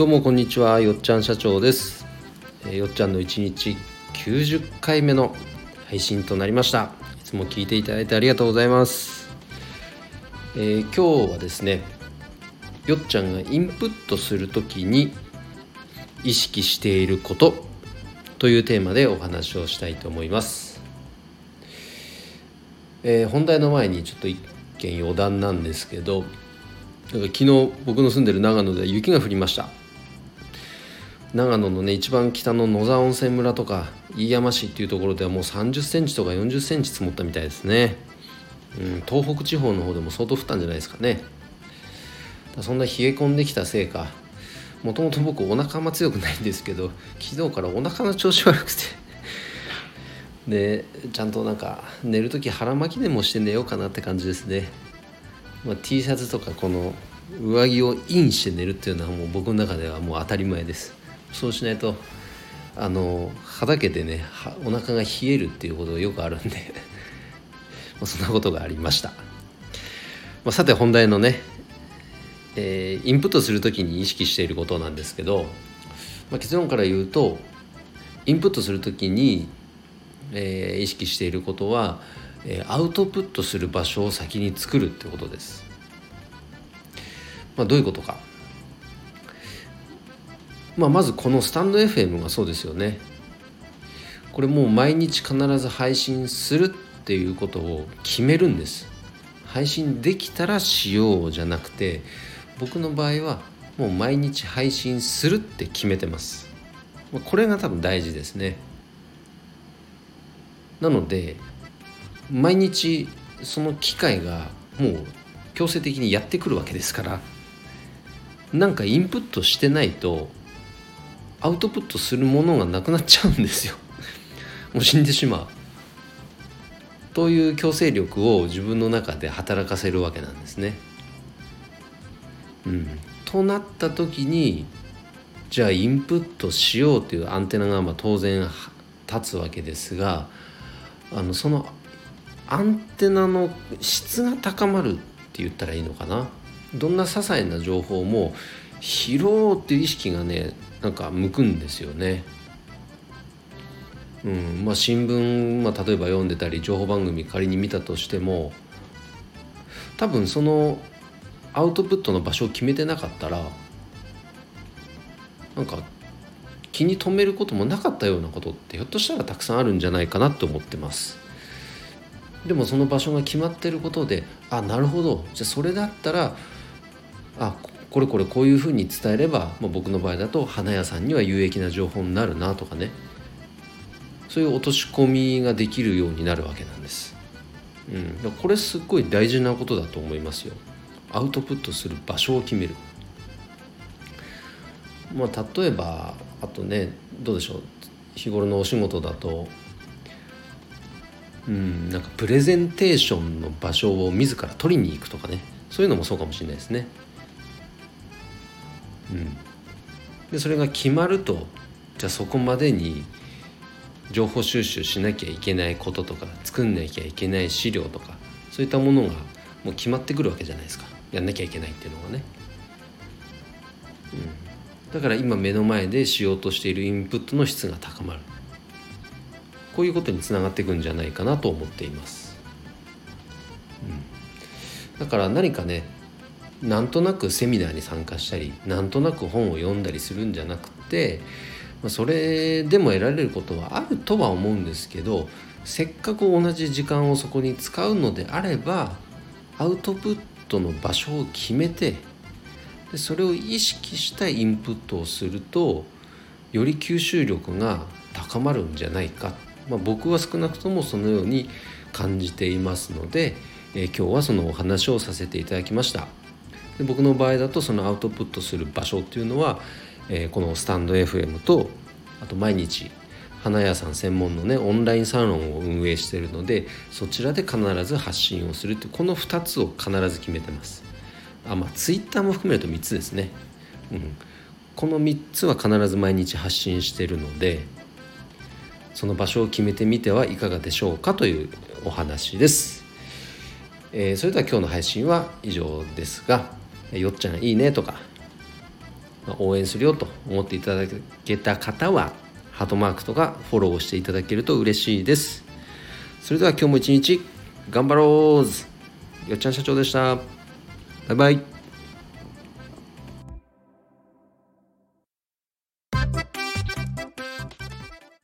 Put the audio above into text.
どうもこんにちはよっちゃん社長です、えーよっちゃんの1日90回目の配信となりました。いつも聞いていただいてありがとうございます、えー今日はですねよっちゃんがインプットするときに意識していることというテーマでお話をしたいと思います、えー本題の前にちょっと一見余談なんですけどなんか昨日僕の住んでる長野で雪が降りました。長野のね一番北の野沢温泉村とか飯山市っていうところではもう3 0センチとか4 0センチ積もったみたいですね、うん、東北地方の方でも相当降ったんじゃないですかね。そんな冷え込んできたせいかもともと僕お腹あんま強くないんですけど昨日からお腹の調子悪くて。でちゃんとなんか寝る時腹巻きでもして寝ようかなって感じですね。まあ、T シャツとかこの上着をインして寝るっていうのはもう僕の中ではもう当たり前です。そうしないとあのはだけてねお腹が冷えるっていうことがよくあるんで そんなことがありました、まあ、さて本題のね、えーインプットする時に意識していることなんですけど、まあ、結論から言うとインプットする時に、えー意識していることはえーアウトプットする場所を先に作るってことです。まあ、どういうことか。まあ、まずこのスタンド FM がそうですよね。これもう毎日必ず配信するっていうことを決めるんです。配信できたらしようじゃなくて僕の場合はもう毎日配信するって決めてます。これが多分大事ですね。なので毎日その機会がもう強制的にやってくるわけですからなんかインプットしてないとアウトプットするものがなくなっちゃうんですよ。もう死んでしまう。という強制力を自分の中で働かせるわけなんですね。うん。となった時にじゃあインプットしようというアンテナがまあ当然立つわけですがあのそのアンテナの質が高まるって言ったらいいのかな。どんな些細な情報も拾おうっていう意識がねなんか向くんですよね。うんまあ、新聞、まあ、例えば読んでたり情報番組仮に見たとしても多分そのアウトプットの場所を決めてなかったらなんか気に留めることもなかったようなことってひょっとしたらたくさんあるんじゃないかなって思ってます。でもその場所が決まってることであなるほどじゃあそれだったらあこれこれこういうふうに伝えれば、まあ、僕の場合だと花屋さんには有益な情報になるなとかねそういう落とし込みができるようになるわけなんです。うん、これすっごい大事なことだと思いますよ。アウトプットする場所を決める。まあ、例えばあとねどうでしょう日頃のお仕事だとうん、なんかプレゼンテーションの場所を自ら取りに行くとかねそういうのもそうかもしれないですね。うん、でそれが決まるとじゃあそこまでに情報収集しなきゃいけないこととか作んなきゃいけない資料とかそういったものがもう決まってくるわけじゃないですかやんなきゃいけないっていうのがね。うん、だから今目の前でしようとしているインプットの質が高まる。こういうことにつながっていくんじゃないかなと思っています。うん、だから何かねなんとなくセミナーに参加したりなんとなく本を読んだりするんじゃなくて、それでも得られることはあるとは思うんですけどせっかく同じ時間をそこに使うのであればアウトプットの場所を決めてでそれを意識したインプットをするとより吸収力が高まるんじゃないか。まあ、僕は少なくともそのように感じていますので、えー今日はそのお話をさせていただきました。で僕の場合だとそのアウトプットする場所っていうのは、えーこのスタンド FM とあと毎日花屋さん専門のねオンラインサロンを運営しているのでそちらで必ず発信をするってこの2つを必ず決めてます。あまあツイッターも含めると3つですね。うん。この3つは必ず毎日発信してるのでその場所を決めてみてはいかがでしょうかというお話です、えーそれでは今日の配信は以上ですが「よっちゃんいいね」とか、応援するよと思っていただけた方はハートマークとかフォローしていただけると嬉しいです。それでは今日も一日頑張ろう。よっちゃん社長でした。バイバイ。